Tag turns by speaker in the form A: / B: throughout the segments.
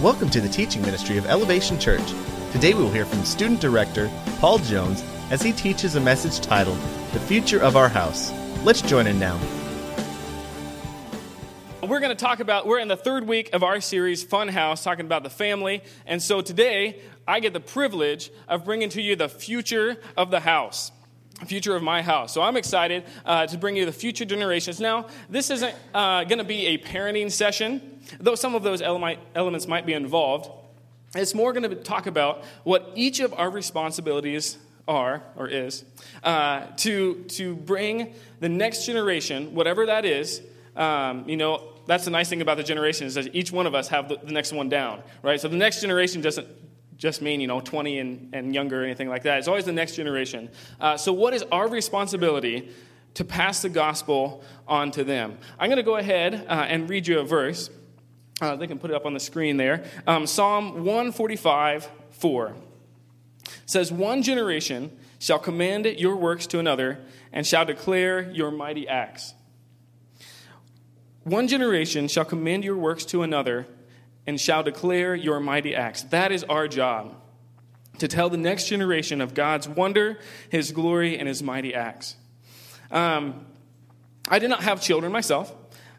A: Welcome to the teaching ministry of Elevation Church. Today we will hear from student director Paul Jones as he teaches a message titled The Future of Our House. Let's join in now.
B: We're going to talk about, we're in the third week of our series, Fun House, talking about the family. And so today, I get the privilege of bringing to you the future of the house future of my house. So I'm excited uh, to bring you the future generations. Now, this isn't uh, going to be a parenting session, though some of those elements might be involved. It's more going to talk about what each of our responsibilities are or is uh, to to bring the next generation, whatever that is. Um, you know, that's the nice thing about the generation is that each one of us have the, the next one down, right? So the next generation doesn't just mean, you know, 20 and, and younger or anything like that. It's always the next generation. Uh, so, what is our responsibility to pass the gospel on to them? I'm going to go ahead uh, and read you a verse. Uh, they can put it up on the screen there. Um, Psalm 145 4 says, One generation shall command your works to another and shall declare your mighty acts. One generation shall commend your works to another and shall declare your mighty acts. That is our job, to tell the next generation of God's wonder, his glory, and his mighty acts. Um, I did not have children myself,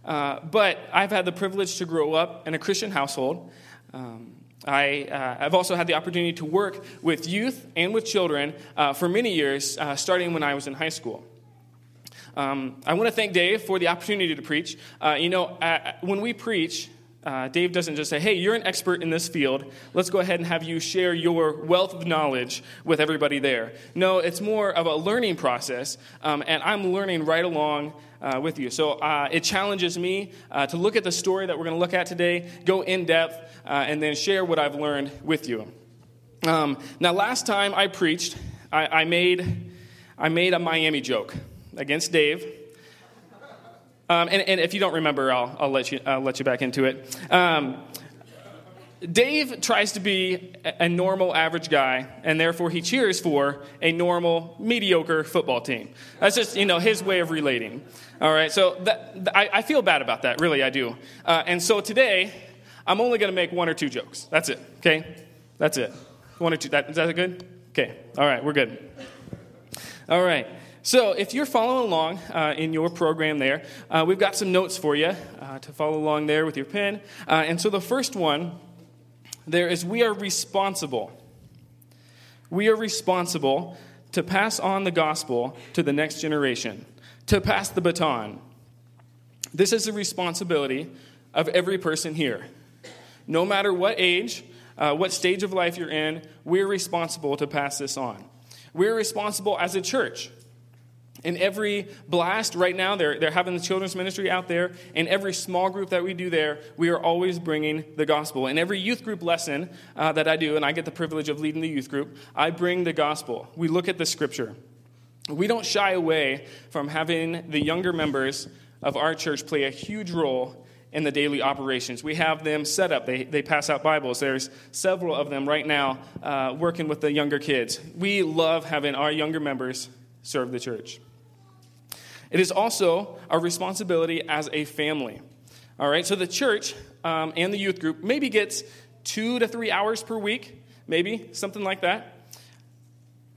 B: uh, but I've had the privilege to grow up in a Christian household. Um, I, uh, I've also had the opportunity to work with youth and with children uh, for many years, uh, starting when I was in high school. Um, I want to thank Dave for the opportunity to preach. Uh, you know, uh, when we preach, uh, Dave doesn't just say, hey, you're an expert in this field. Let's go ahead and have you share your wealth of knowledge with everybody there. No, it's more of a learning process, um, and I'm learning right along uh, with you. So uh, it challenges me uh, to look at the story that we're going to look at today, go in depth, uh, and then share what I've learned with you. Um, now, last time I preached, I, I, made, I made a Miami joke against Dave. Um, and, and, if you don't remember, I'll, I'll, let, you, I'll let you back into it. Um, Dave tries to be a normal, average guy, and therefore he cheers for a normal, mediocre football team. That's just, you know, his way of relating. All right, so that, I, I feel bad about that, really, I do. Uh, and so today, I'm only going to make one or two jokes. That's it, okay? That's it. One or two. That, is that good? Okay, all right, we're good. All right. So, if you're following along uh, in your program there, uh, we've got some notes for you uh, to follow along there with your pen. Uh, and so, the first one there is we are responsible. We are responsible to pass on the gospel to the next generation, to pass the baton. This is the responsibility of every person here. No matter what age, uh, what stage of life you're in, we're responsible to pass this on. We're responsible as a church in every blast right now, they're, they're having the children's ministry out there. In every small group that we do there, we are always bringing the gospel. In every youth group lesson uh, that I do, and I get the privilege of leading the youth group, I bring the gospel. We look at the scripture. We don't shy away from having the younger members of our church play a huge role in the daily operations. We have them set up, they, they pass out Bibles. There's several of them right now uh, working with the younger kids. We love having our younger members serve the church. It is also our responsibility as a family. All right, so the church um, and the youth group maybe gets two to three hours per week, maybe something like that.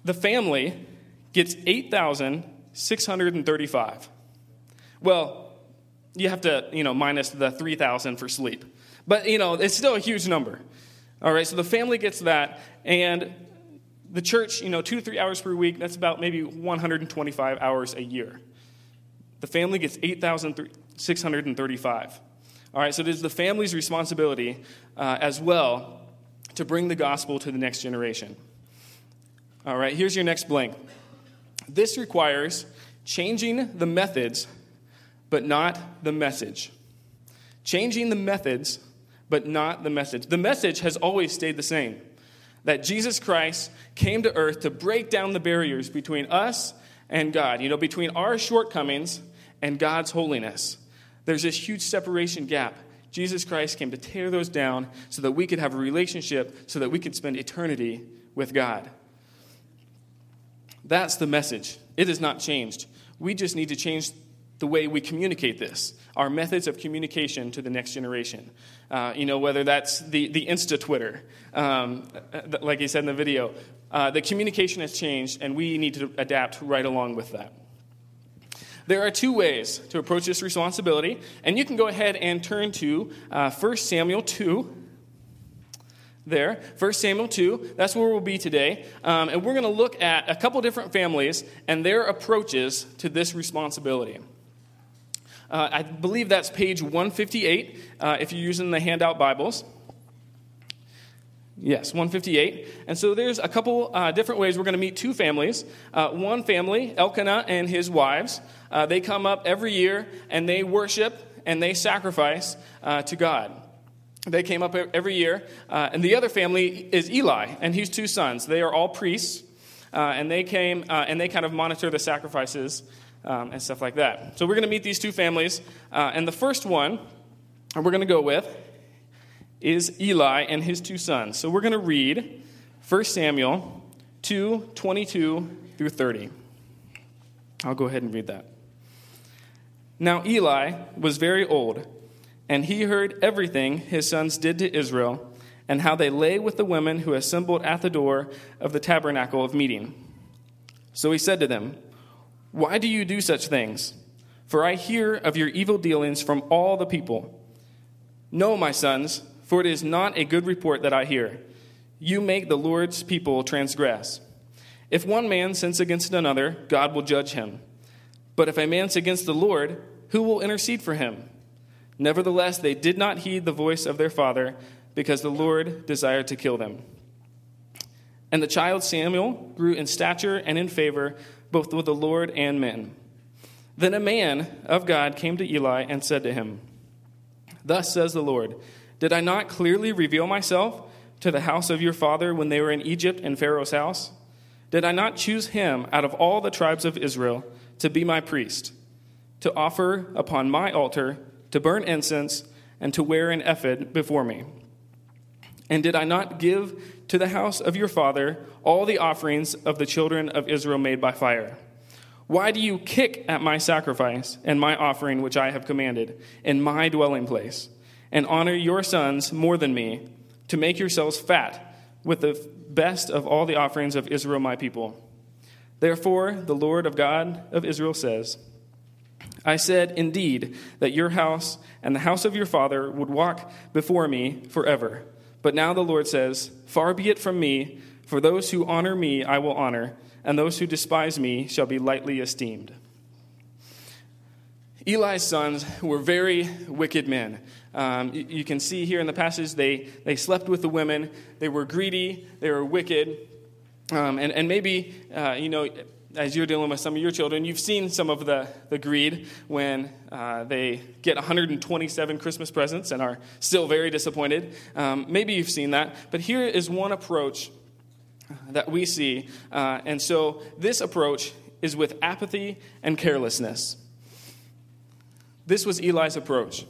B: The family gets 8,635. Well, you have to, you know, minus the 3,000 for sleep. But, you know, it's still a huge number. All right, so the family gets that, and the church, you know, two to three hours per week, that's about maybe 125 hours a year. The family gets 8,635. All right, so it is the family's responsibility uh, as well to bring the gospel to the next generation. All right, here's your next blank. This requires changing the methods, but not the message. Changing the methods, but not the message. The message has always stayed the same that Jesus Christ came to earth to break down the barriers between us and God, you know, between our shortcomings and God's holiness. There's this huge separation gap. Jesus Christ came to tear those down so that we could have a relationship, so that we could spend eternity with God. That's the message. It has not changed. We just need to change the way we communicate this, our methods of communication to the next generation. Uh, you know, whether that's the, the Insta Twitter, um, like he said in the video, uh, the communication has changed, and we need to adapt right along with that. There are two ways to approach this responsibility, and you can go ahead and turn to uh, 1 Samuel 2. There, 1 Samuel 2, that's where we'll be today. Um, and we're going to look at a couple different families and their approaches to this responsibility. Uh, I believe that's page 158 uh, if you're using the handout Bibles. Yes, 158. And so there's a couple uh, different ways we're going to meet two families. Uh, one family, Elkanah and his wives, uh, they come up every year and they worship and they sacrifice uh, to God. They came up every year. Uh, and the other family is Eli and his two sons. They are all priests. Uh, and they came and they kind of monitor the sacrifices um, and stuff like that. So we're going to meet these two families. and the first one we're going to go with is Eli and his two sons. So we're going to read 1 Samuel 2 22 through 30. I'll go ahead and read that. Now Eli was very old, and he heard everything his sons did to Israel, and how they lay with the women who assembled at the door of the tabernacle of meeting. So he said to them, Why do you do such things? For I hear of your evil dealings from all the people. No, my sons, for it is not a good report that I hear. You make the Lord's people transgress. If one man sins against another, God will judge him. But if a man sins against the Lord, who will intercede for him? Nevertheless, they did not heed the voice of their father, because the Lord desired to kill them. And the child Samuel grew in stature and in favor, both with the Lord and men. Then a man of God came to Eli and said to him, Thus says the Lord, did I not clearly reveal myself to the house of your father when they were in Egypt in Pharaoh's house? Did I not choose him out of all the tribes of Israel to be my priest, to offer upon my altar, to burn incense, and to wear an ephod before me? And did I not give to the house of your father all the offerings of the children of Israel made by fire? Why do you kick at my sacrifice and my offering which I have commanded in my dwelling place? And honor your sons more than me, to make yourselves fat with the best of all the offerings of Israel, my people. Therefore, the Lord of God of Israel says, I said, indeed, that your house and the house of your father would walk before me forever. But now the Lord says, Far be it from me, for those who honor me I will honor, and those who despise me shall be lightly esteemed. Eli's sons were very wicked men. Um, you, you, can see here in the passage they, they slept with the women, they were greedy, they were wicked. Um, and, and maybe, uh, you know, as you're dealing with some of your children, you've seen some of the, the greed when uh, they get 127 Christmas presents and are still very disappointed. Um, maybe you've seen that. But here is one approach that we see. Uh, and so this approach is with apathy and carelessness. This was Eli's approach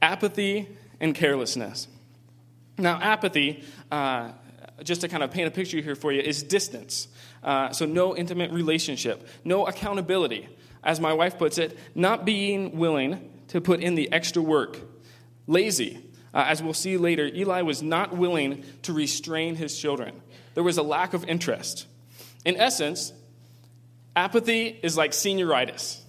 B: apathy and carelessness. Now, apathy, uh, just to kind of paint a picture here for you, is distance. Uh, so, no intimate relationship, no accountability. As my wife puts it, not being willing to put in the extra work. Lazy. Uh, as we'll see later, Eli was not willing to restrain his children. There was a lack of interest. In essence, apathy is like senioritis.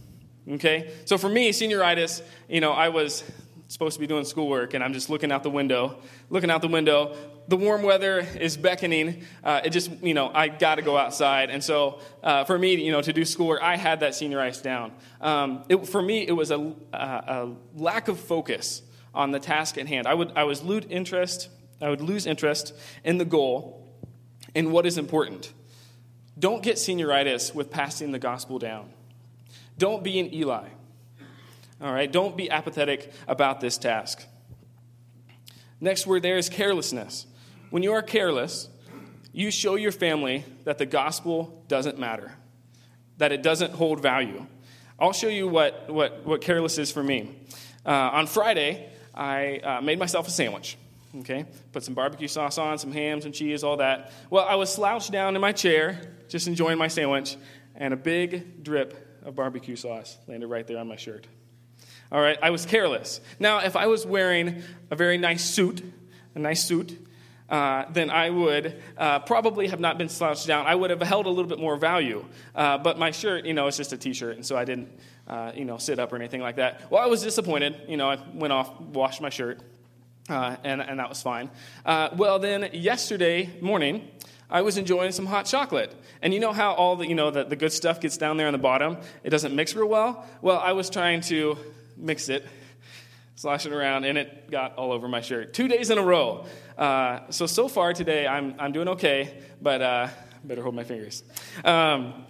B: Okay? So for me, senioritis, you know, I was supposed to be doing schoolwork and I'm just looking out the window, looking out the window. The warm weather is beckoning. Uh, it just, you know, I got to go outside. And so uh, for me, you know, to do schoolwork, I had that senioritis down. Um, it, for me, it was a, a, lack of focus on the task at hand. I would, I was lose interest. I would lose interest in the goal, in what is important. Don't get senioritis with passing the gospel down. Don't be an Eli. All right, don't be apathetic about this task. Next word there is carelessness. When you are careless, you show your family that the gospel doesn't matter, that it doesn't hold value. I'll show you what, what, what careless is for me. Uh, on Friday, I uh, made myself a sandwich. Okay, put some barbecue sauce on, some ham, some cheese, all that. Well, I was slouched down in my chair, just enjoying my sandwich, and a big drip of barbecue sauce landed right there on my shirt. All right, I was careless. Now, if I was wearing a very nice suit, a nice suit, uh, then I would uh, probably have not been slouched down. I would have held a little bit more value. Uh, but my shirt, you know, it's just a t-shirt, and so I didn't, uh, you know, sit up or anything like that. Well, I was disappointed. You know, I went off, washed my shirt, uh, and, and that was fine. Uh, well, then yesterday morning, I was enjoying some hot chocolate. And you know how all the, you know, the, the good stuff gets down there on the bottom? It doesn't mix real well? Well, I was trying to mix it, slosh it around, and it got all over my shirt. Two days in a row. Uh, so, so far today, I'm, I'm doing okay, but uh, better hold my fingers. Um,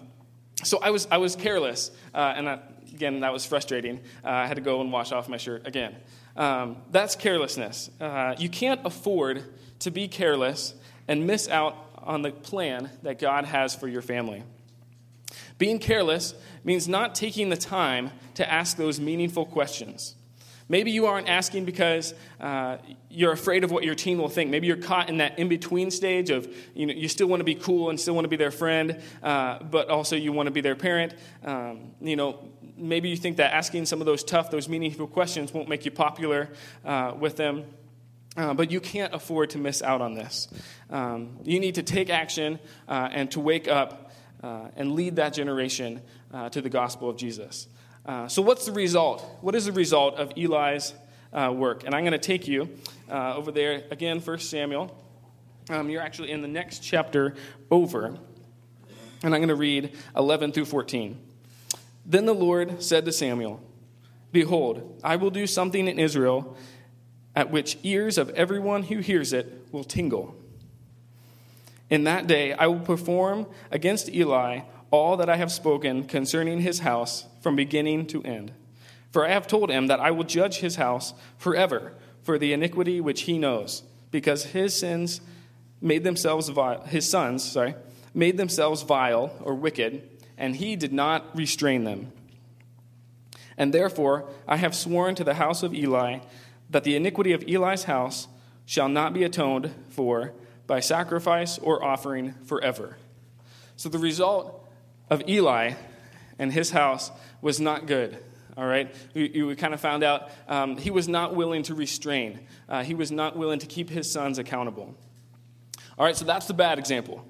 B: so I was, I was careless, uh, and that, again, that was frustrating. Uh, I had to go and wash off my shirt again. Um, that's carelessness. Uh, you can't afford to be careless and miss out on the plan that God has for your family. Being careless means not taking the time to ask those meaningful questions. Maybe you aren't asking because uh, you're afraid of what your teen will think. Maybe you're caught in that in between stage of you, know, you still want to be cool and still want to be their friend, uh, but also you want to be their parent. Um, you know, maybe you think that asking some of those tough, those meaningful questions won't make you popular uh, with them. Uh, but you can't afford to miss out on this. Um, you need to take action uh, and to wake up uh, and lead that generation uh, to the gospel of Jesus. Uh, so, what's the result? What is the result of Eli's uh, work? And I'm going to take you over there again, 1 Samuel. Um, you're actually in the next chapter over. And I'm going to read 11 through 14. Then the Lord said to Samuel, Behold, I will do something in Israel at which ears of everyone who hears it will tingle. In that day I will perform against Eli all that I have spoken concerning his house from beginning to end. For I have told him that I will judge his house forever for the iniquity which he knows, because his sins made themselves vile, his sons, sorry, made themselves vile or wicked, and he did not restrain them. And therefore I have sworn to the house of Eli that the iniquity of Eli's house shall not be atoned for by sacrifice or offering forever. So the result of Eli and his house was not good. All right, we, we kind of found out um, he was not willing to restrain. Uh, he was not willing to keep his sons accountable. All right, so that's the bad example.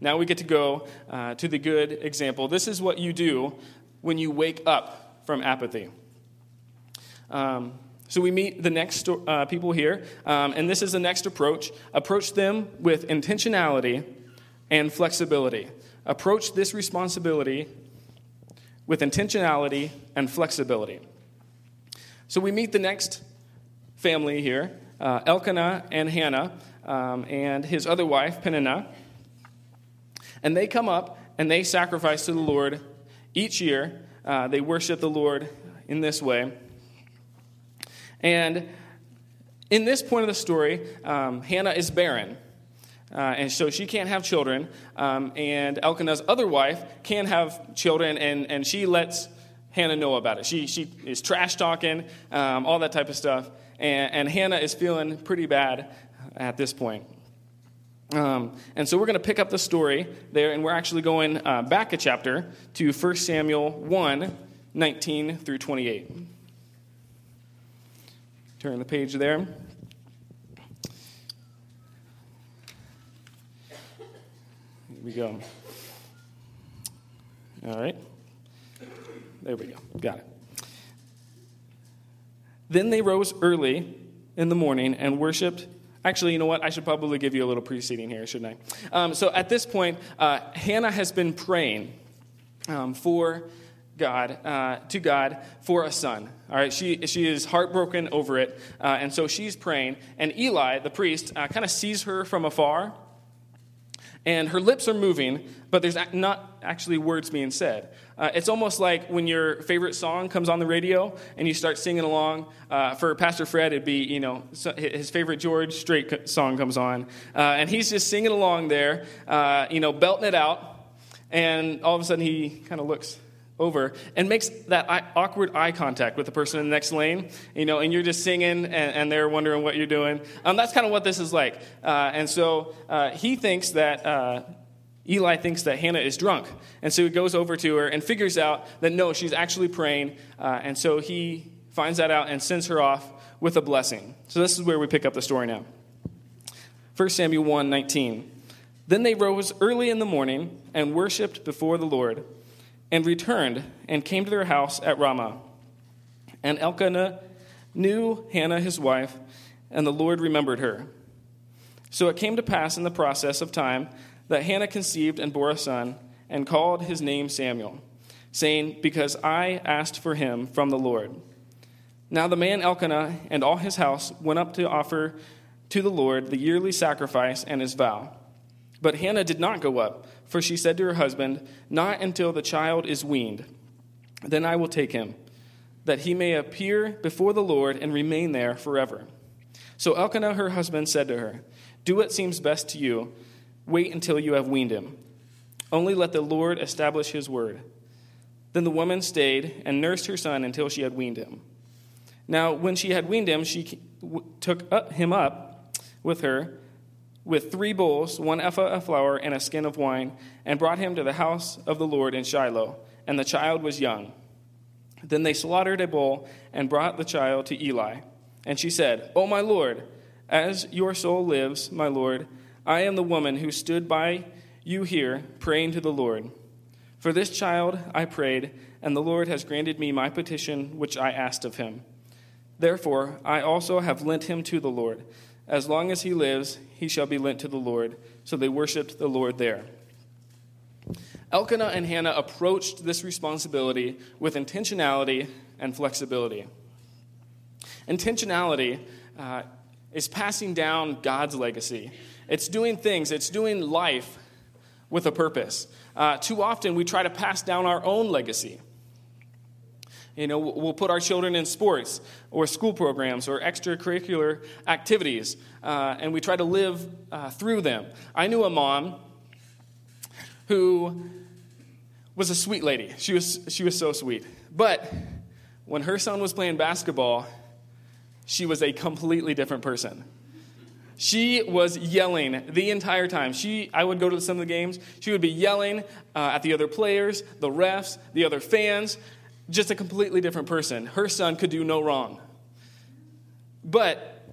B: Now we get to go uh, to the good example. This is what you do when you wake up from apathy. Um, so we meet the next uh, people here, um, and this is the next approach. Approach them with intentionality and flexibility. Approach this responsibility with intentionality and flexibility. So we meet the next family here uh, Elkanah and Hannah, um, and his other wife, Peninnah. And they come up and they sacrifice to the Lord each year. Uh, they worship the Lord in this way. And in this point of the story, um, Hannah is barren. Uh, and so she can't have children. Um, and Elkanah's other wife can have children, and, and she lets Hannah know about it. She, she is trash talking, um, all that type of stuff. And, and, Hannah is feeling pretty bad at this point. Um, and so we're going to pick up the story there, and we're actually going uh, back a chapter to 1 Samuel 1 19 through 28. Turn the page there. Here we go. All right. There we go. Got it. Then they rose early in the morning and worshiped. Actually, you know what? I should probably give you a little preceding here, shouldn't I? Um, so at this point, uh, Hannah has been praying um, for God, uh, to God for a son. All right, she, she is heartbroken over it, uh, and so she's praying. And Eli, the priest, uh, kind of sees her from afar, and her lips are moving, but there's not actually words being said. Uh, it's almost like when your favorite song comes on the radio and you start singing along. Uh, for Pastor Fred, it'd be, you know, his favorite George Strait song comes on, uh, and he's just singing along there, you know, belting it out, and all of a sudden he kind of looks over and makes that awkward eye contact with the person in the next lane, you know, and you're just singing and, and they're wondering what you're doing. Um, that's kind of what this is like. Uh, and so uh, he thinks that. Uh, Eli thinks that Hannah is drunk. And so he goes over to her and figures out that no, she's actually praying. Uh, and so he finds that out and sends her off with a blessing. So this is where we pick up the story now. 1 Samuel 1 19. Then they rose early in the morning and worshipped before the Lord and returned and came to their house at Ramah. And Elkanah knew Hannah his wife, and the Lord remembered her. So it came to pass in the process of time that Hannah conceived and bore a son, and called his name Samuel, saying, Because I asked for him from the Lord. Now the man Elkanah and all his house went up to offer to the Lord the yearly sacrifice and his vow. But Hannah did not go up, for she said to her husband, Not until the child is weaned. Then I will take him, that he may appear before the Lord and remain there forever. So Elkanah, her husband, said to her, Do what seems best to you. Wait until you have weaned him. Only let the Lord establish his word. Then the woman stayed and nursed her son until she had weaned him. Now, when she had weaned him, she took him up with her with three bowls, one ephah of flour, and a skin of wine, and brought him to the house of the Lord in Shiloh. And the child was young. Then they slaughtered a bull and brought the child to Eli. And she said, O my Lord, as your soul lives, my Lord, I am the woman who stood by you here praying to the Lord. For this child I prayed, and the Lord has granted me my petition which I asked of him. Therefore, I also have lent him to the Lord. As long as he lives, he shall be lent to the Lord. So they worshiped the Lord there. Elkanah and Hannah approached this responsibility with intentionality and flexibility. Intentionality uh, is passing down God's legacy, it's doing things, it's doing life with a purpose. Uh, too often, we try to pass down our own legacy. You know, we'll put our children in sports or school programs or extracurricular activities, uh, and we try to live uh, through them. I knew a mom who was a sweet lady. She was, she was so sweet. But when her son was playing basketball, she was a completely different person. She was yelling the entire time. She, I would go to some of the games. She would be yelling uh, at the other players, the refs, the other fans just a completely different person. Her son could do no wrong. But,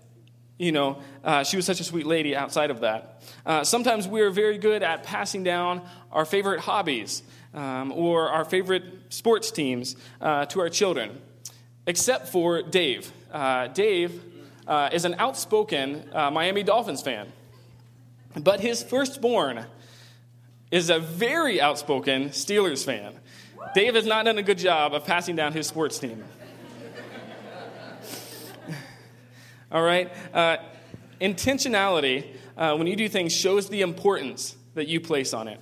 B: you know, uh, she was such a sweet lady outside of that. Uh, sometimes we are very good at passing down our favorite hobbies um, or our favorite sports teams uh, to our children, except for Dave. Uh, Dave uh, is an outspoken uh, Miami Dolphins fan, but his firstborn is a very outspoken Steelers fan. Dave has not done a good job of passing down his sports team. All right? Uh, intentionality, uh, when you do things, shows the importance that you place on it.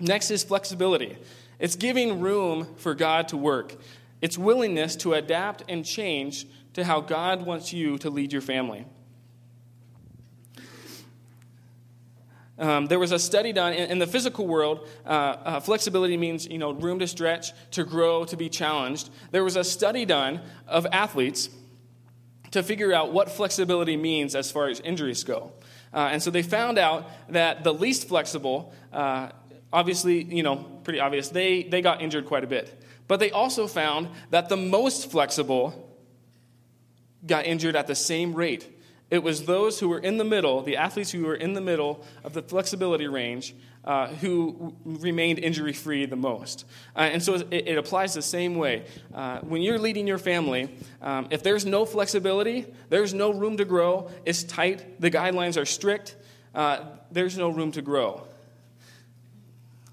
B: Next is flexibility it's giving room for God to work, it's willingness to adapt and change to how God wants you to lead your family. Um, there was a study done in, in the physical world. Uh, uh, flexibility means you know room to stretch, to grow, to be challenged. There was a study done of athletes to figure out what flexibility means as far as injuries go. Uh, and so they found out that the least flexible, uh, obviously, you know, pretty obvious, they, they got injured quite a bit. But they also found that the most flexible got injured at the same rate. It was those who were in the middle, the athletes who were in the middle of the flexibility range, uh, who remained injury free the most. Uh, and so it, it, applies the same way. Uh, when you're leading your family, um, if there's no flexibility, there's no room to grow, it's tight, the guidelines are strict, uh, there's no room to grow.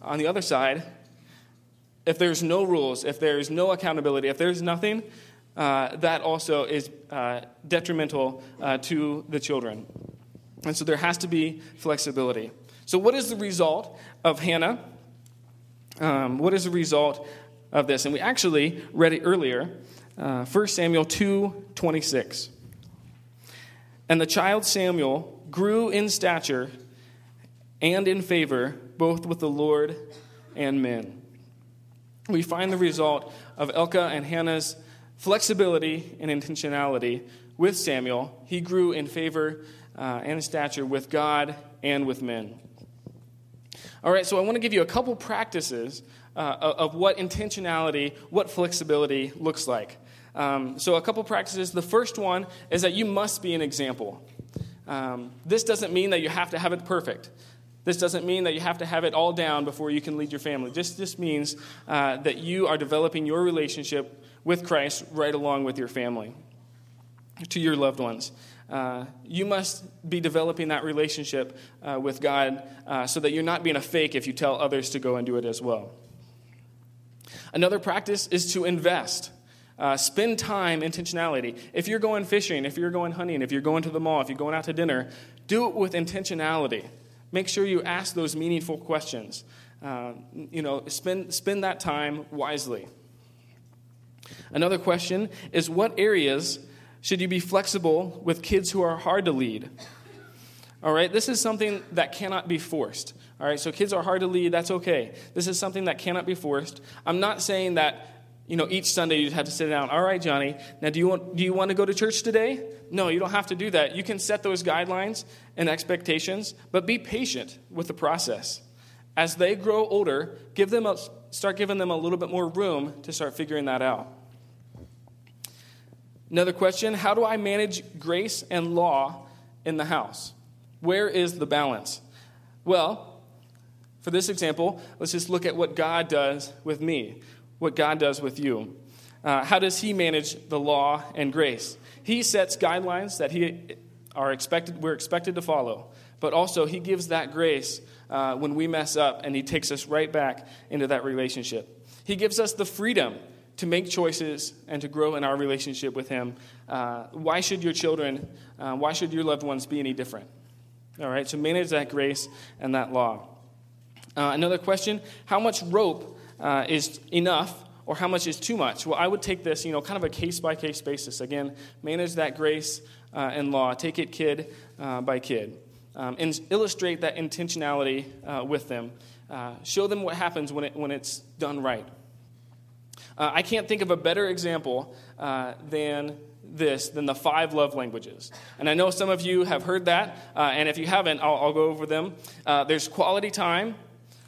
B: On the other side, if there's no rules, if there's no accountability, if there's nothing, uh, that also is uh, detrimental uh, to the children. And so there has to be flexibility. So, what is the result of Hannah? Um, what is the result of this? And we actually read it earlier, uh, 1 Samuel 2 26. And the child Samuel grew in stature and in favor, both with the Lord and men. we find the result of Elkanah and Hannah's flexibility and intentionality with Samuel. He grew in favor uh, and stature with God and with men. All right, so I want to give you a couple practices uh, of what intentionality, what flexibility looks like. Um, so, a couple practices. The first one is that you must be an example. Um, this doesn't mean that you have to have it perfect. This doesn't mean that you have to have it all down before you can lead your family. This just means uh, that you are developing your relationship with Christ right along with your family, to your loved ones. Uh, you must be developing that relationship uh, with God uh, so that you're not being a fake if you tell others to go and do it as well. Another practice is to invest. Uh, spend time, intentionality. If you're going fishing, if you're going hunting, if you're going to the mall, if you're going out to dinner, do it with intentionality. Make sure you ask those meaningful questions. Uh, you know, spend, spend that time wisely. Another question is what areas should you be flexible with kids who are hard to lead? All right, this is something that cannot be forced. All right, so kids are hard to lead, that's okay. This is something that cannot be forced. I'm not saying that you know, each Sunday you have to sit down. All right, Johnny. Now, do you want do you want to go to church today? No, you don't have to do that. You can set those guidelines and expectations, but be patient with the process. As they grow older, give them a, start giving them a little bit more room to start figuring that out. Another question: How do I manage grace and law in the house? Where is the balance? Well, for this example, let's just look at what God does with me what God does with you. Uh, how does He manage the law and grace? He sets guidelines that He are expected, we're expected to follow, but also He gives that grace uh, when we mess up, and He takes us right back into that relationship. He gives us the freedom to make choices and to grow in our relationship with Him. Uh, why should your children, uh, why should your loved ones be any different? All right, so manage that grace and that law. Uh, another question How much rope uh, is enough or how much is too much? Well, I would take this, you know, kind of a case by case basis. Again, manage that grace uh, and law. Take it kid uh, by kid. Um, and illustrate that intentionality with them. Show them what happens when, it, when it's done right. Uh, I can't think of a better example uh, than this than the five love languages. And I know some of you have heard that, and if you haven't, I'll, I'll go over them. there's quality time,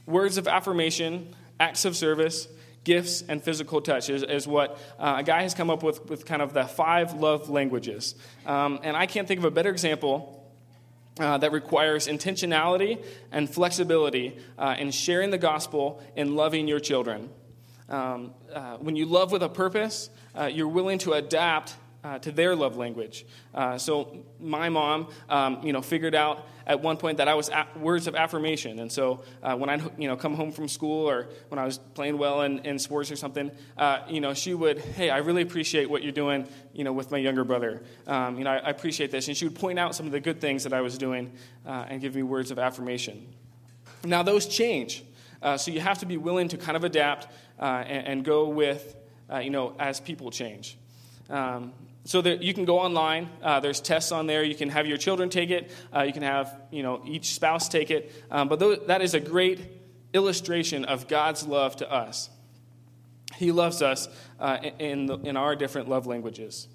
B: words of affirmation, acts of service, gifts, and physical touch is, is what uh, a guy has come up with, with kind of the five love languages. Um, and I can't think of a better example uh, that requires intentionality and flexibility uh, in sharing the gospel and loving your children. Um, uh, when you love with a purpose, uh, you're willing to adapt uh, to their love language. Uh, so my mom, um, you know, figured out at one point that I was words of affirmation, and so uh, when I, you know, come home from school or when I was playing well in, in sports or something, uh, you know, she would, hey, I really appreciate what you're doing, you know, with my younger brother. Um, you know, I, I, appreciate this, and she would point out some of the good things that I was doing and give me words of affirmation. Now those change, uh, so you have to be willing to kind of adapt and, and, go with, you know, as people change. Um, so that you can go online. Uh, there's tests on there. You can have your children take it. Uh, you can have you know each spouse take it. Um, but th- that is a great illustration of God's love to us. He loves us uh, in the, in our different love languages.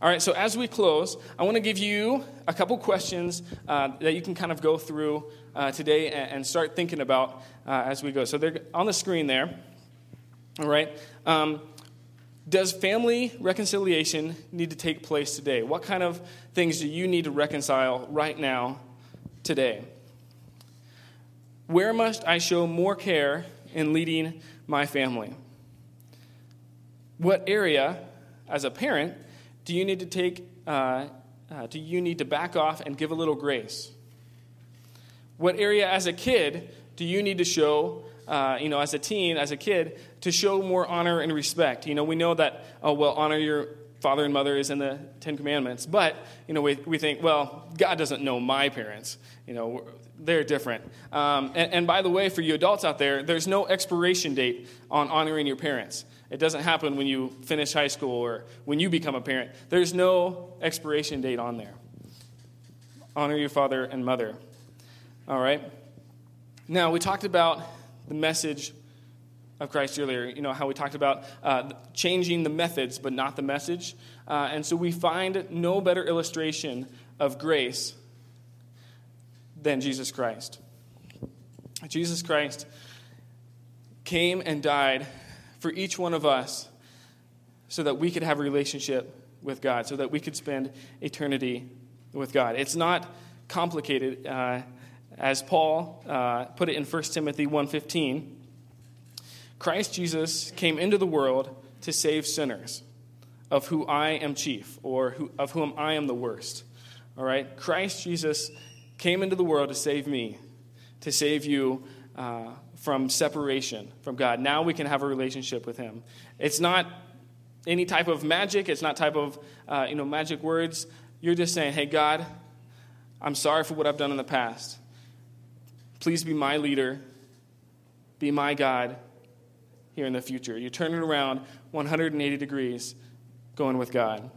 B: All right. So as we close, I want to give you a couple questions uh, that you can kind of go through uh, today and, and, start thinking about uh, as we go. So they're on the screen there. All right. Um, does family reconciliation need to take place today? What kind of things do you need to reconcile right now, today? Where must I show more care in leading my family? What area, as a parent, do you need to take? Uh, uh, do you need to back off and give a little grace? What area, as a kid, do you need to show uh, you know, as a teen, as a kid, to show more honor and respect. You know, we know that, oh, well, honor your father and mother is in the Ten Commandments, but, you know, we, we think, well, God doesn't know my parents. You know, they're different. Um, and, and by the way, for you adults out there, there's no expiration date on honoring your parents. It doesn't happen when you finish high school or when you become a parent. There's no expiration date on there. Honor your father and mother. All right? Now, we talked about the message of Christ earlier. You know, how we talked about uh, changing the methods, but not the message. Uh, and so we find no better illustration of grace than Jesus Christ. Jesus Christ came and died for each one of us so that we could have a relationship with God, so that we could spend eternity with God. It's not complicated. Uh, as Paul uh, put it in 1 Timothy 1.15, Christ Jesus came into the world to save sinners, of who I am chief, or who, of whom I am the worst. All right? Christ Jesus came into the world to save me, to save you uh, from separation from God. Now we can have a relationship with Him. It's not any type of magic. It's not type of uh, you know magic words. You're just saying, "Hey God, I'm sorry for what I've done in the past. Please be my leader. Be my God here in the future." You turn it around 180 degrees, going with God.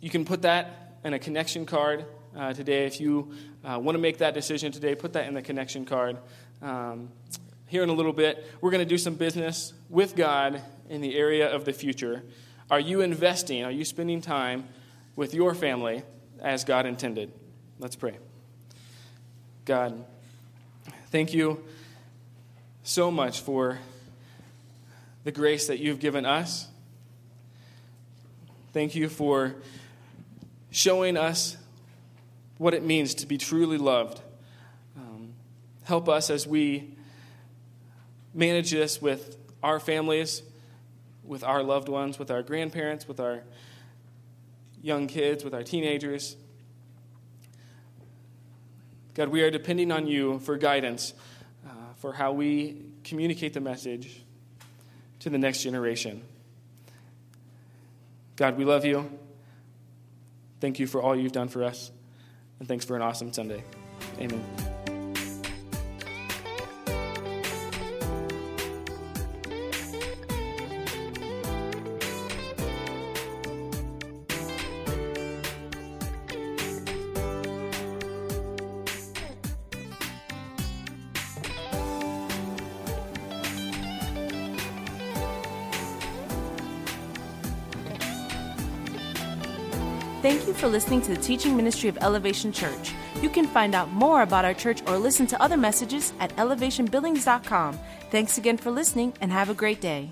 B: You can put that in a connection card uh, today. If you uh, want to make that decision today, put that in the connection card. Um, here in a little bit, we're going to do some business with God in the area of the future. Are you investing? Are you spending time with your family as God intended? Let's pray. God, thank you so much for the grace that you've given us. Thank you for showing us what it means to be truly loved. Um, help us as we manage this with our families, with our loved ones, with our grandparents, with our young kids, with our teenagers. God, we are depending on you for guidance uh, for how we communicate the message to the next generation. God, we love you. Thank you for all you've done for us. And thanks for an awesome Sunday. Amen.
C: For listening to the teaching ministry of Elevation Church. You can find out more about our church or listen to other messages at elevationbillings.com. Thanks again for listening and have a great day.